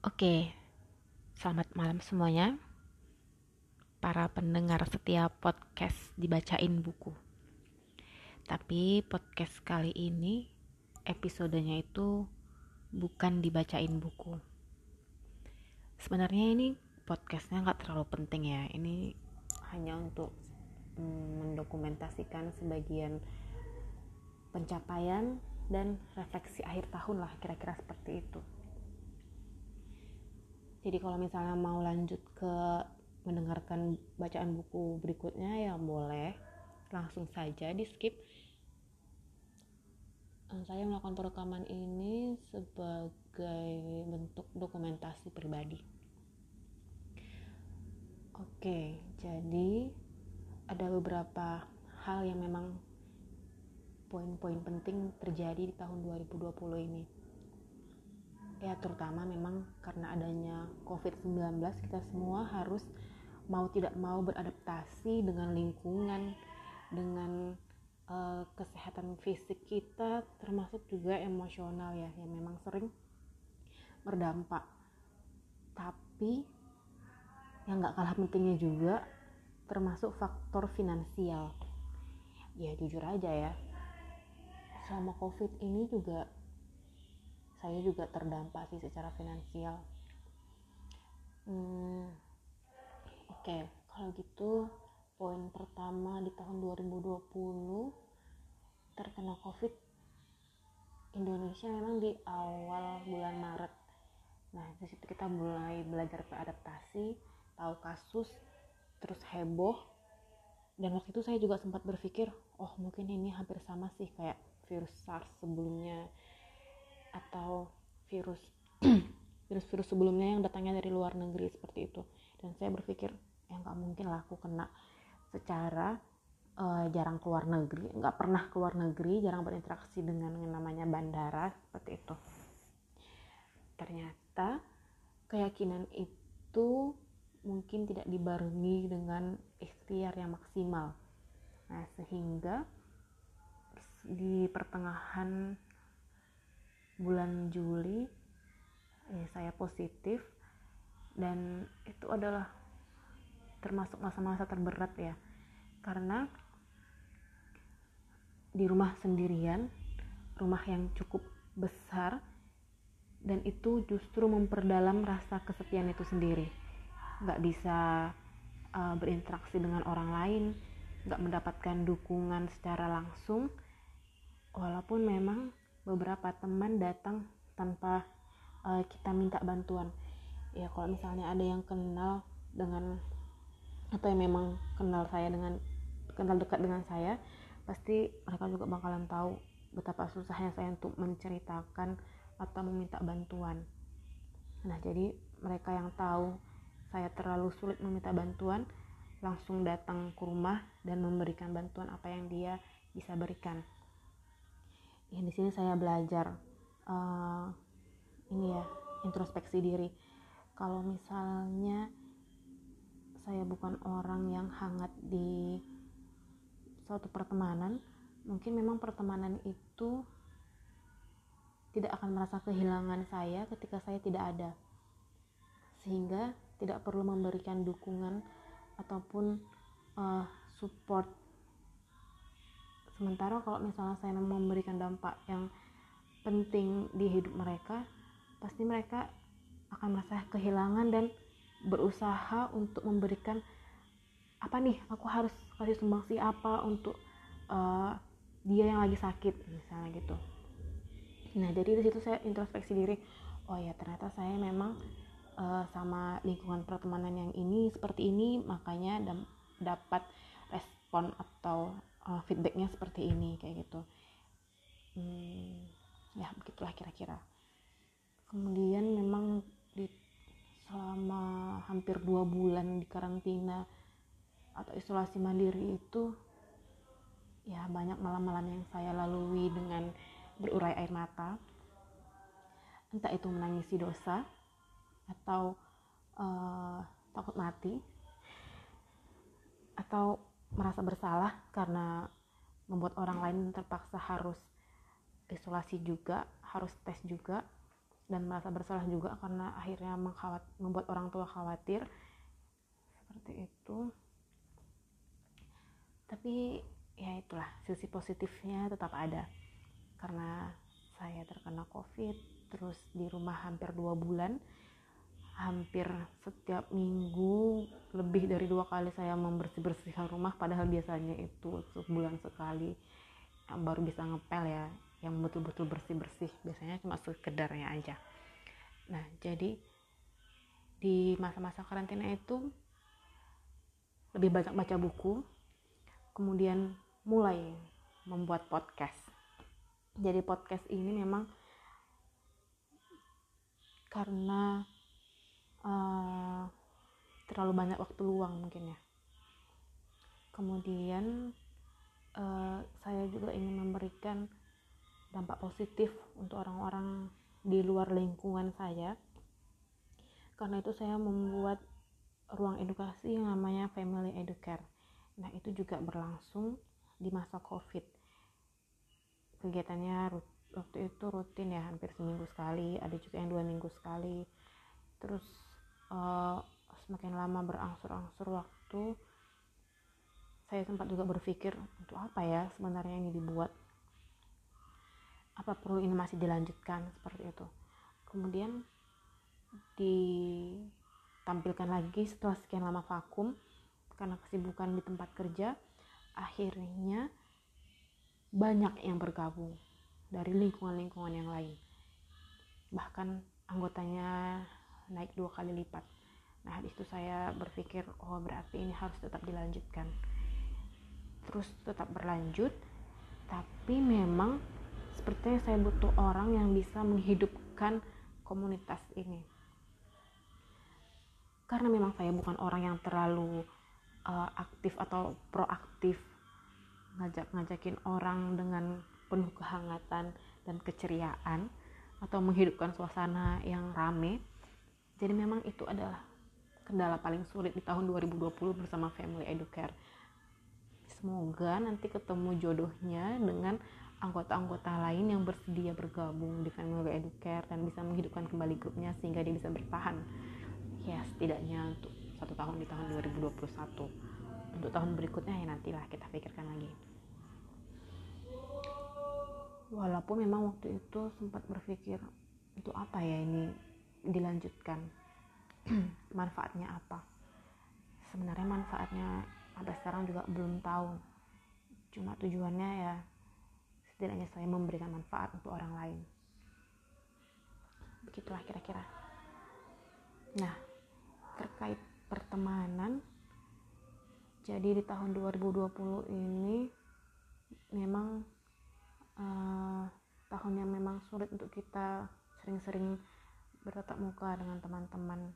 Oke, selamat malam semuanya. Para pendengar setiap podcast dibacain buku. Tapi podcast kali ini episodenya itu bukan dibacain buku. Sebenarnya ini podcastnya nggak terlalu penting ya. Ini hanya untuk mm, mendokumentasikan sebagian pencapaian dan refleksi akhir tahun lah kira-kira seperti itu jadi kalau misalnya mau lanjut ke mendengarkan bacaan buku berikutnya ya boleh. Langsung saja di skip. Eh, saya melakukan perekaman ini sebagai bentuk dokumentasi pribadi. Oke jadi ada beberapa hal yang memang poin-poin penting terjadi di tahun 2020 ini ya terutama memang karena adanya COVID-19 kita semua harus mau tidak mau beradaptasi dengan lingkungan dengan uh, kesehatan fisik kita termasuk juga emosional ya yang memang sering berdampak. Tapi yang nggak kalah pentingnya juga termasuk faktor finansial. Ya jujur aja ya selama covid ini juga saya juga terdampak sih secara finansial. Hmm, oke okay. kalau gitu poin pertama di tahun 2020 terkena covid Indonesia memang di awal bulan Maret. Nah di situ kita mulai belajar beradaptasi tahu kasus terus heboh. Dan waktu itu saya juga sempat berpikir oh mungkin ini hampir sama sih kayak virus SARS sebelumnya atau virus virus-virus sebelumnya yang datangnya dari luar negeri seperti itu. Dan saya berpikir ya nggak mungkin lah aku kena secara uh, jarang keluar negeri. Nggak pernah keluar negeri jarang berinteraksi dengan yang namanya bandara seperti itu. Ternyata keyakinan itu mungkin tidak dibarengi dengan ikhtiar yang maksimal. Nah sehingga di pertengahan bulan Juli eh, saya positif. Dan itu adalah termasuk masa-masa terberat ya. Karena di rumah sendirian rumah yang cukup besar dan itu justru memperdalam rasa kesepian itu sendiri. Nggak bisa uh, berinteraksi dengan orang lain nggak mendapatkan dukungan secara langsung walaupun memang beberapa teman datang tanpa uh, kita minta bantuan. Ya kalau misalnya ada yang kenal dengan atau yang memang kenal saya dengan kenal dekat dengan saya pasti mereka juga bakalan tahu betapa susahnya saya untuk menceritakan atau meminta bantuan. Nah jadi mereka yang tahu saya terlalu sulit meminta bantuan langsung datang ke rumah dan memberikan bantuan apa yang dia bisa berikan ya di sini saya belajar uh, ini ya introspeksi diri. Kalau misalnya saya bukan orang yang hangat di suatu pertemanan mungkin memang pertemanan itu tidak akan merasa kehilangan saya ketika saya tidak ada. Sehingga tidak perlu memberikan dukungan ataupun uh, support sementara kalau misalnya saya memberikan dampak yang penting di hidup mereka pasti mereka akan merasa kehilangan dan berusaha untuk memberikan apa nih aku harus kasih sumbangsi apa untuk uh, dia yang lagi sakit misalnya gitu. Nah jadi di situ saya introspeksi diri oh ya ternyata saya memang uh, sama lingkungan pertemanan yang ini seperti ini makanya dapat respon atau uh, feedbacknya seperti ini kayak gitu. Hmm, ya begitulah kira-kira. Kemudian memang di selama hampir dua bulan di karantina atau isolasi mandiri itu ya banyak malam-malam yang saya lalui dengan berurai air mata. Entah itu menangisi dosa atau uh, takut mati atau merasa bersalah karena membuat orang lain terpaksa harus isolasi juga, harus tes juga. dan merasa bersalah juga karena akhirnya membuat orang tua khawatir seperti itu tapi ya itulah sisi positifnya tetap ada karena saya terkena covid terus di rumah hampir dua bulan hampir setiap minggu lebih dari dua kali saya membersih bersihkan rumah padahal biasanya itu sebulan sekali yang baru bisa ngepel ya yang betul-betul bersih-bersih. Biasanya cuma sekedarnya aja. Nah jadi di masa-masa karantina itu lebih banyak baca buku kemudian mulai membuat podcast. Jadi podcast ini memang karena uh, terlalu banyak waktu luang mungkin ya. Kemudian uh, saya juga ingin memberikan dampak positif untuk orang-orang di luar lingkungan saya. Karena itu saya membuat ruang edukasi yang namanya Family Educare. Nah itu juga berlangsung di masa covid. Kegiatannya waktu itu rutin ya hampir seminggu sekali ada juga yang dua minggu sekali. Terus uh, semakin lama berangsur-angsur waktu saya sempat juga berpikir untuk apa ya sebenarnya ini dibuat? Apa perlu ini masih dilanjutkan? Seperti itu. Kemudian ditampilkan lagi setelah sekian lama vakum karena kesibukan di tempat kerja akhirnya banyak yang bergabung dari lingkungan-lingkungan yang lain. Bahkan anggotanya naik dua kali lipat nah di situ saya berpikir oh berarti ini harus tetap dilanjutkan. Terus tetap berlanjut tapi memang sepertinya saya butuh orang yang bisa menghidupkan komunitas ini. Karena memang saya bukan orang yang terlalu uh, aktif atau proaktif ngajak-ngajakin orang dengan penuh kehangatan dan keceriaan atau menghidupkan suasana yang rame. Jadi memang itu adalah kendala paling sulit di tahun 2020 bersama Family Educare. Semoga nanti ketemu jodohnya dengan anggota-anggota lain yang bersedia bergabung di Family Educare dan bisa menghidupkan kembali grupnya sehingga dia bisa bertahan. Ya setidaknya untuk satu tahun di tahun 2021 untuk tahun berikutnya ya nantilah kita pikirkan lagi. Walaupun memang waktu itu sempat berpikir untuk apa ya ini dilanjutkan manfaatnya apa? Sebenarnya manfaatnya sampai sekarang juga belum tahu. Cuma tujuannya ya setidaknya saya memberikan manfaat untuk orang lain. Begitulah kira-kira. Nah terkait pertemanan jadi di tahun 2020 ini memang uh, tahun yang memang sulit untuk kita sering-sering bertatap muka dengan teman-teman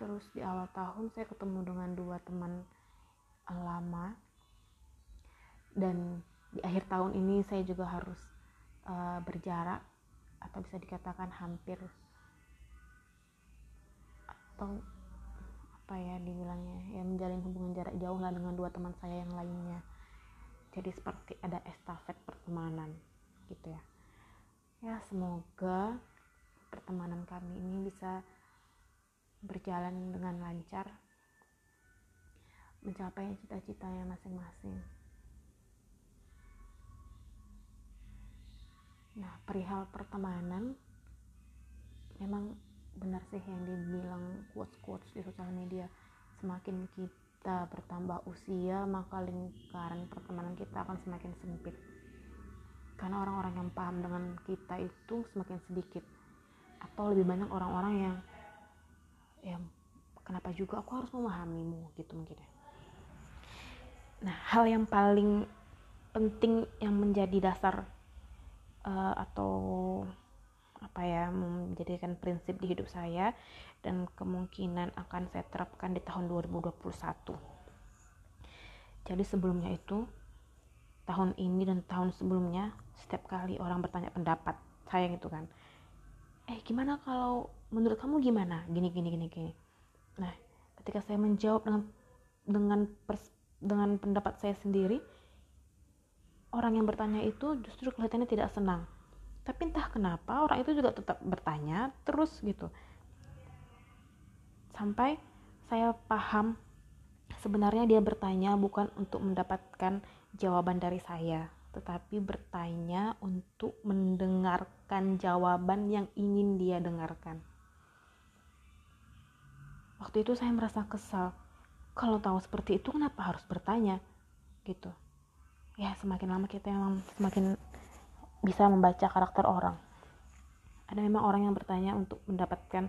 terus di awal tahun saya ketemu dengan dua teman lama. Dan di akhir tahun ini saya juga harus uh, berjarak atau bisa dikatakan hampir atau apa ya dibilangnya ya menjalin hubungan jarak jauh lah dengan dua teman saya yang lainnya. Jadi seperti ada estafet pertemanan gitu ya. Ya semoga pertemanan kami ini bisa berjalan dengan lancar mencapai cita-citanya masing-masing Nah, perihal pertemanan memang benar sih yang dibilang quotes-quotes di sosial media. Semakin kita bertambah usia, maka lingkaran pertemanan kita akan semakin sempit. Karena orang-orang yang paham dengan kita itu semakin sedikit. Atau lebih banyak orang-orang yang ya kenapa juga aku harus memahamimu gitu mungkin ya. Nah, hal yang paling penting yang menjadi dasar uh, atau apa ya menjadikan prinsip di hidup saya dan kemungkinan akan saya terapkan di tahun 2021 jadi sebelumnya itu tahun ini dan tahun sebelumnya setiap kali orang bertanya pendapat saya gitu kan eh gimana kalau menurut kamu gimana? Gini gini gini gini. Nah ketika saya menjawab dengan dengan pers, dengan pendapat saya sendiri orang yang bertanya itu justru kelihatannya tidak senang. Tapi entah kenapa orang itu juga tetap bertanya terus gitu. Sampai saya paham sebenarnya dia bertanya bukan untuk mendapatkan jawaban dari saya tetapi bertanya untuk mendengarkan jawaban yang ingin dia dengarkan. Waktu itu saya merasa kesal. Kalau tahu seperti itu kenapa harus bertanya? Gitu. Ya, semakin lama kita memang semakin bisa membaca karakter orang. Ada memang orang yang bertanya untuk mendapatkan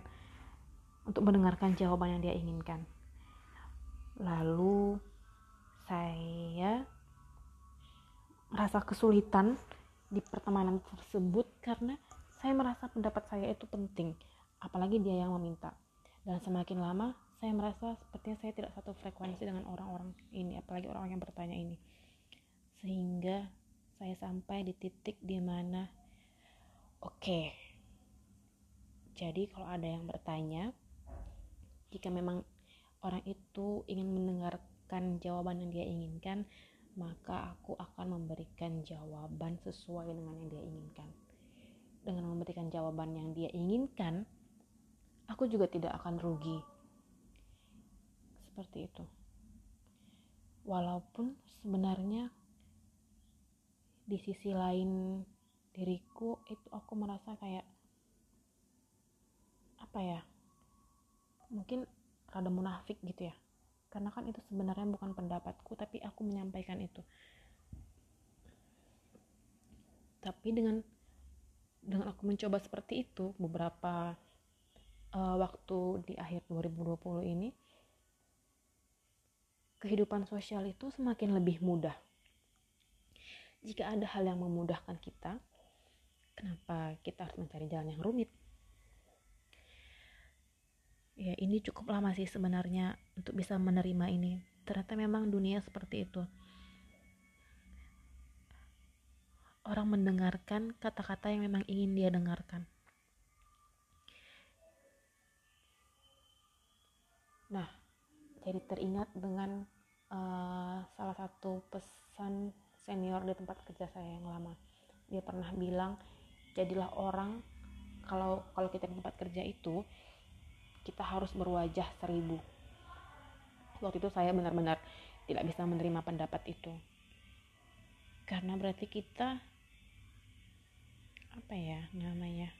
untuk mendengarkan jawaban yang dia inginkan. Lalu saya merasa kesulitan di pertemanan tersebut karena saya merasa pendapat saya itu penting apalagi dia yang meminta dan semakin lama saya merasa sepertinya saya tidak satu frekuensi dengan orang-orang ini apalagi orang-orang yang bertanya ini sehingga saya sampai di titik di mana oke okay, jadi kalau ada yang bertanya jika memang orang itu ingin mendengarkan jawaban yang dia inginkan maka aku akan memberikan jawaban sesuai dengan yang dia inginkan. Dengan memberikan jawaban yang dia inginkan, aku juga tidak akan rugi. Seperti itu. Walaupun sebenarnya di sisi lain diriku itu aku merasa kayak apa ya? Mungkin rada munafik gitu ya karena kan itu sebenarnya bukan pendapatku tapi aku menyampaikan itu tapi dengan dengan aku mencoba seperti itu beberapa uh, waktu di akhir 2020 ini kehidupan sosial itu semakin lebih mudah. Jika ada hal yang memudahkan kita kenapa kita harus mencari jalan yang rumit? Ya ini cukup lama sih sebenarnya untuk bisa menerima ini. Ternyata memang dunia seperti itu. Orang mendengarkan kata-kata yang memang ingin dia dengarkan nah jadi teringat dengan uh, salah satu pesan senior di tempat kerja saya yang lama. Dia pernah bilang jadilah orang kalau kalau kita di tempat kerja itu kita harus berwajah seribu. Waktu itu saya benar-benar tidak bisa menerima pendapat itu. Karena berarti kita apa ya namanya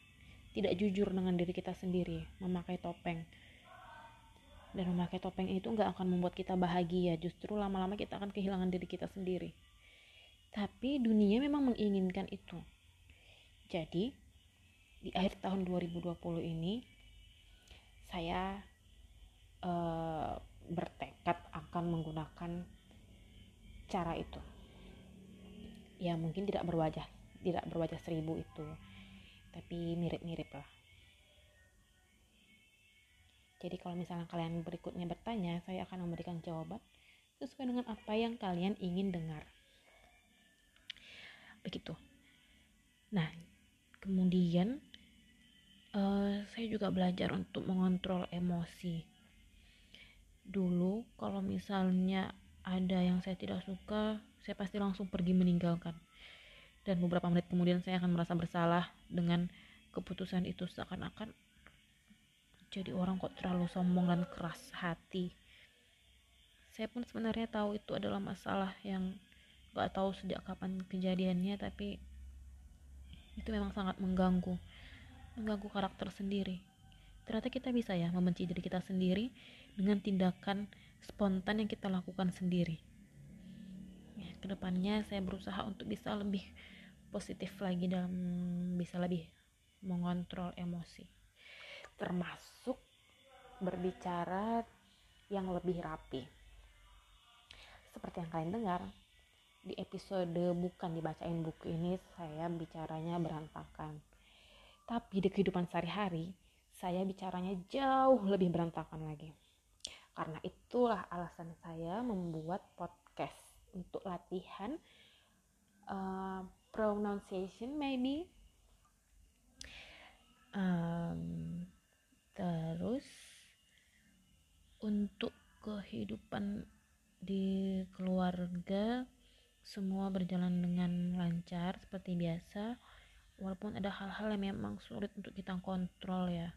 tidak jujur dengan diri kita sendiri memakai topeng dan memakai topeng itu nggak akan membuat kita bahagia. Justru lama-lama kita akan kehilangan diri kita sendiri. Tapi dunia memang menginginkan itu. Jadi di akhir tahun 2020 ini saya uh, bertekad akan menggunakan cara itu. Ya mungkin tidak berwajah tidak berwajah seribu itu. Tapi mirip-mirip lah jadi kalau misalnya kalian berikutnya bertanya saya akan memberikan jawaban sesuai dengan apa yang kalian ingin dengar. Begitu. Nah kemudian uh, saya juga belajar untuk mengontrol emosi. Dulu kalau misalnya ada yang saya tidak suka saya pasti langsung pergi meninggalkan. Dan beberapa menit kemudian saya akan merasa bersalah dengan keputusan itu seakan-akan jadi orang kok terlalu sombong dan keras hati saya pun sebenarnya tahu itu adalah masalah yang gak tahu sejak kapan kejadiannya tapi itu memang sangat mengganggu mengganggu karakter sendiri. Ternyata kita bisa ya membenci diri kita sendiri dengan tindakan spontan yang kita lakukan sendiri. Ya, ke depannya saya berusaha untuk bisa lebih positif lagi dalam bisa lebih mengontrol emosi. Termasuk berbicara yang lebih rapi. Seperti yang kalian dengar, di episode bukan dibacain buku ini saya bicaranya berantakan tapi di kehidupan sehari-hari, saya bicaranya jauh lebih berantakan lagi. Karena itulah alasan saya membuat podcast untuk latihan uh, pronunciation maybe. Um, terus untuk kehidupan di keluarga semua berjalan dengan lancar seperti biasa walaupun ada hal-hal yang memang sulit untuk kita kontrol ya.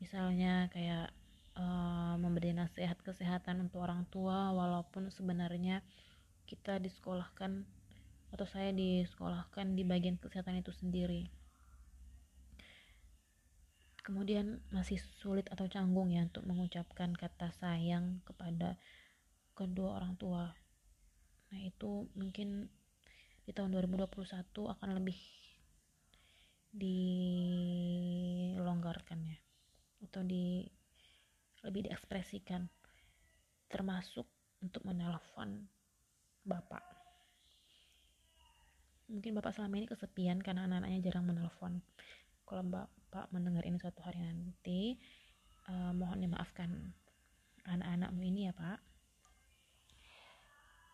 Misalnya kayak uh, memberi nasihat kesehatan untuk orang tua walaupun sebenarnya kita disekolahkan atau saya disekolahkan di bagian kesehatan itu sendiri kemudian masih sulit atau canggung ya untuk mengucapkan kata sayang kepada kedua orang tua. Nah itu mungkin di tahun 2021 akan lebih dilonggarkan ya atau di lebih diekspresikan termasuk untuk menelpon bapak. Mungkin bapak selama ini kesepian karena anak-anaknya jarang menelpon kalau bapak mendengar ini suatu hari nanti uh, mohon dimaafkan anak-anakmu ini ya pak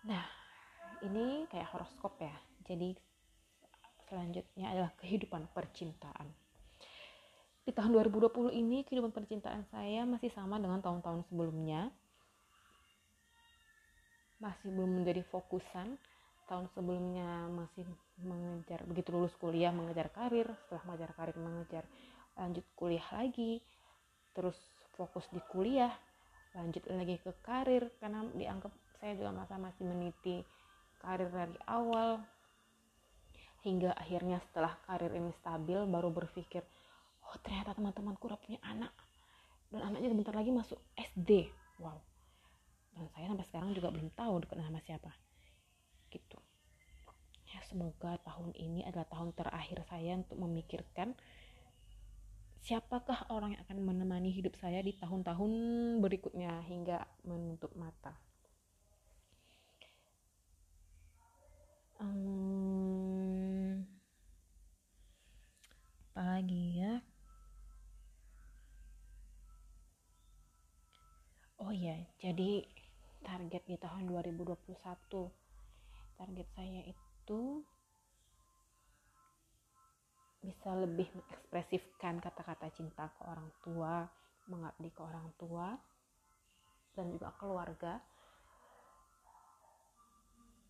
nah ini kayak horoskop ya jadi selanjutnya adalah kehidupan percintaan. Di tahun 2020 ini kehidupan percintaan saya masih sama dengan tahun-tahun sebelumnya. Masih belum menjadi fokusan. Tahun sebelumnya masih mengejar begitu lulus kuliah mengejar karir, setelah mengejar karir mengejar lanjut kuliah lagi, terus fokus di kuliah, lanjut lagi ke karir karena dianggap saya juga masa masih meniti karir dari awal hingga akhirnya setelah karir ini stabil baru berpikir oh ternyata teman-temanku udah punya anak dan anaknya sebentar lagi masuk SD wow. Dan saya sampai sekarang juga belum tahu dekat sama siapa semoga tahun ini adalah tahun terakhir saya untuk memikirkan siapakah orang yang akan menemani hidup saya di tahun-tahun berikutnya hingga menutup mata. Um, lagi ya? Oh ya jadi target di tahun 2021 target saya itu bisa lebih mengekspresifkan kata-kata cinta ke orang tua mengabdi ke orang tua dan juga keluarga.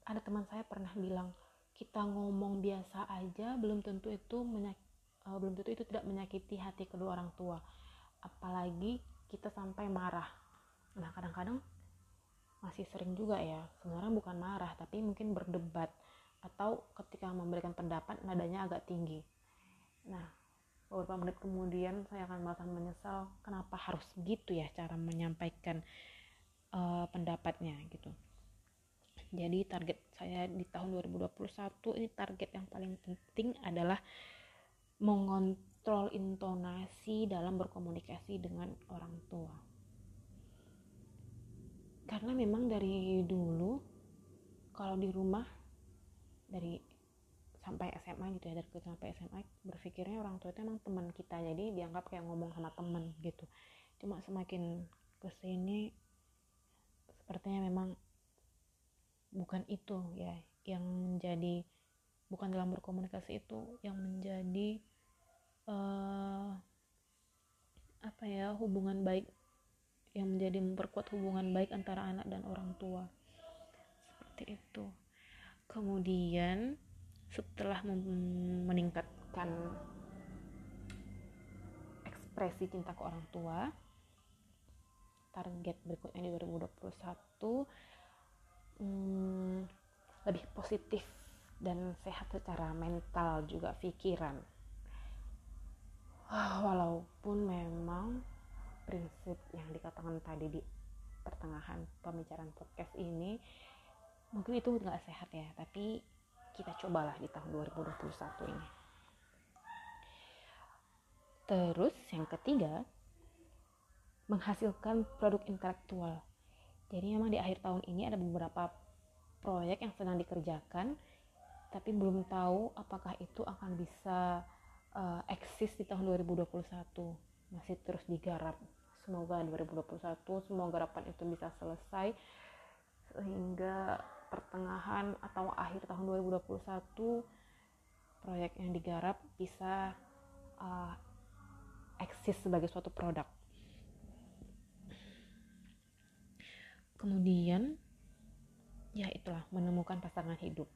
Ada teman saya pernah bilang kita ngomong biasa aja belum tentu itu uh, belum tentu itu tidak menyakiti hati kedua orang tua. Apalagi kita sampai marah. Nah kadang-kadang masih sering juga ya sebenarnya bukan marah tapi mungkin berdebat atau ketika memberikan pendapat nadanya agak tinggi nah beberapa menit kemudian saya akan merasa menyesal kenapa harus begitu ya cara menyampaikan uh, pendapatnya gitu jadi target saya di tahun 2021 ini target yang paling penting adalah mengontrol intonasi dalam berkomunikasi dengan orang tua. Karena memang dari dulu kalau di rumah dari sampai SMA gitu ya dari kecil sampai SMA berpikirnya orang tua itu emang teman kita. Jadi dianggap kayak ngomong sama temen gitu. Cuma semakin ke sini sepertinya memang bukan itu ya yang menjadi bukan dalam berkomunikasi itu yang menjadi uh, apa ya hubungan baik yang menjadi memperkuat hubungan baik antara anak dan orang tua. Seperti itu kemudian setelah meningkatkan ekspresi cinta ke orang tua target berikutnya di 2021 hmm, lebih positif dan sehat secara mental juga pikiran. Ah, walaupun memang prinsip yang dikatakan tadi di pertengahan pembicaraan podcast ini mungkin itu nggak sehat ya tapi kita cobalah di tahun 2021 ini. Terus yang ketiga menghasilkan produk intelektual. Jadi memang di akhir tahun ini ada beberapa proyek yang sedang dikerjakan tapi belum tahu apakah itu akan bisa uh, eksis di tahun 2021 masih terus digarap. Semoga 2021 semua garapan itu bisa selesai sehingga pertengahan atau akhir tahun 2021 proyek yang digarap bisa uh, eksis sebagai suatu produk. Kemudian ya itulah menemukan pasangan hidup.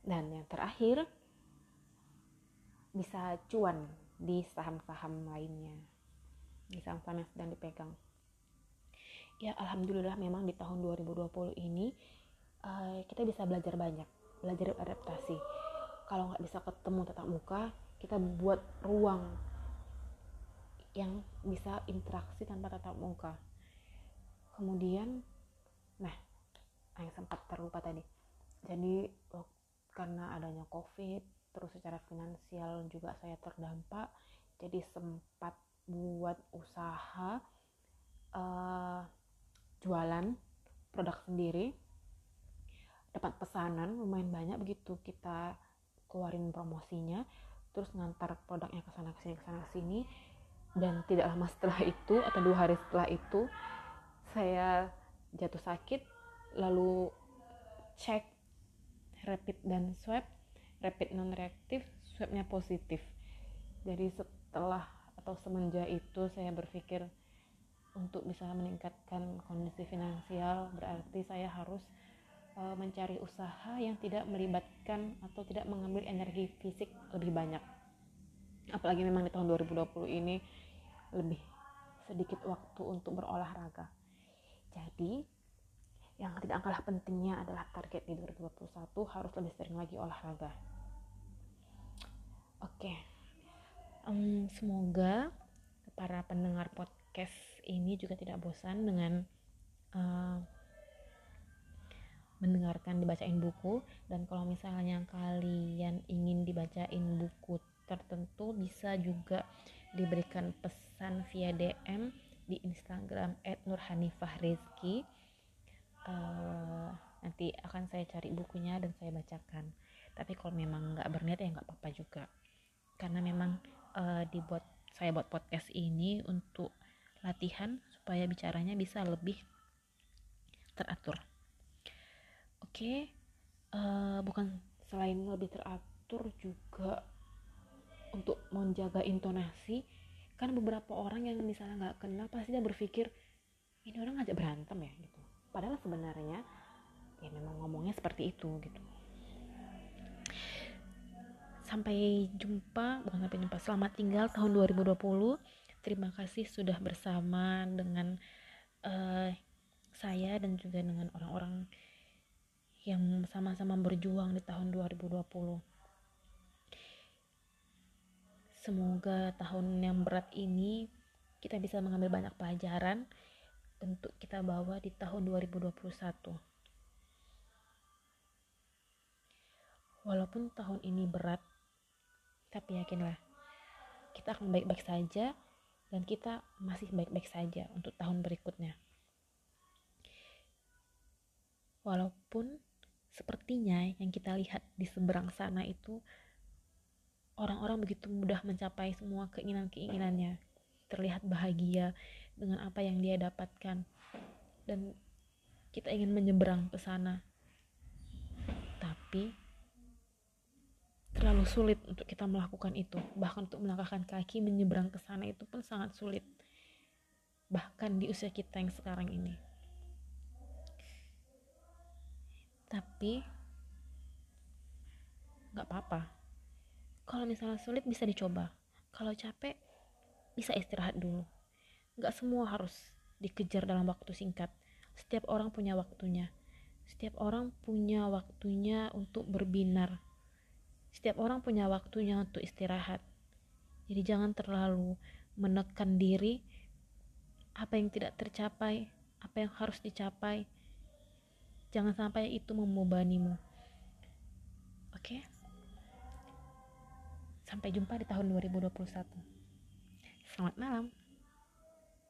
Dan yang terakhir bisa cuan di saham-saham lainnya. Di saham-saham yang sedang dipegang ya alhamdulillah memang di tahun 2020 ini uh, kita bisa belajar banyak belajar adaptasi kalau nggak bisa ketemu tatap muka kita buat ruang yang bisa interaksi tanpa tatap muka. Kemudian nah yang sempat terlupa tadi. Jadi karena adanya covid terus secara finansial juga saya terdampak jadi sempat buat usaha uh, jualan produk sendiri dapat pesanan lumayan banyak begitu. Kita keluarin promosinya terus ngantar produknya ke sana sini ke sana sini. Dan tidak lama setelah itu atau dua hari setelah itu saya jatuh sakit lalu cek rapid dan swab rapid non reaktif swabnya positif. Jadi setelah atau semenjak itu saya berpikir untuk bisa meningkatkan kondisi finansial berarti saya harus uh, mencari usaha yang tidak melibatkan atau tidak mengambil energi fisik lebih banyak apalagi memang di tahun 2020 ini lebih sedikit waktu untuk berolahraga jadi yang tidak kalah pentingnya adalah target di 2021 harus lebih sering lagi olahraga. Oke, okay. um, semoga para pendengar podcast ini juga tidak bosan dengan uh, mendengarkan dibacain buku. Dan kalau misalnya kalian ingin dibacain buku tertentu bisa juga diberikan pesan via DM di Instagram @nurhanifahrizki. Uh, nanti akan saya cari bukunya dan saya bacakan. Tapi kalau memang nggak berniat ya nggak apa-apa juga. Karena memang uh, dibuat saya buat podcast ini untuk latihan supaya bicaranya bisa lebih teratur. Oke uh, bukan selain lebih teratur juga untuk menjaga intonasi kan beberapa orang yang misalnya nggak kenal pasti dia berpikir ini orang ngajak berantem ya gitu. Padahal sebenarnya ya memang ngomongnya seperti itu gitu. Sampai jumpa bukan sampai jumpa selamat tinggal tahun 2020 terima kasih sudah bersama dengan uh, saya dan juga dengan orang-orang yang sama-sama berjuang di tahun 2020 semoga tahun yang berat ini kita bisa mengambil banyak pelajaran untuk kita bawa di tahun 2021. Walaupun tahun ini berat, tapi yakinlah kita akan baik-baik saja dan kita masih baik-baik saja untuk tahun berikutnya. Walaupun sepertinya yang kita lihat di seberang sana itu orang-orang begitu mudah mencapai semua keinginan-keinginannya, terlihat bahagia, dengan apa yang dia dapatkan. Dan kita ingin menyeberang ke sana. Tapi terlalu sulit untuk kita melakukan itu bahkan untuk melangkahkan kaki menyeberang ke sana itu pun sangat sulit bahkan di usia kita yang sekarang ini tapi nggak apa-apa kalau misalnya sulit bisa dicoba kalau capek bisa istirahat dulu Gak semua harus dikejar dalam waktu singkat. Setiap orang punya waktunya. Setiap orang punya waktunya untuk berbinar. Setiap orang punya waktunya untuk istirahat. Jadi jangan terlalu menekan diri apa yang tidak tercapai, apa yang harus dicapai. Jangan sampai itu membebanimu. Oke? Sampai jumpa di tahun 2021. Selamat malam.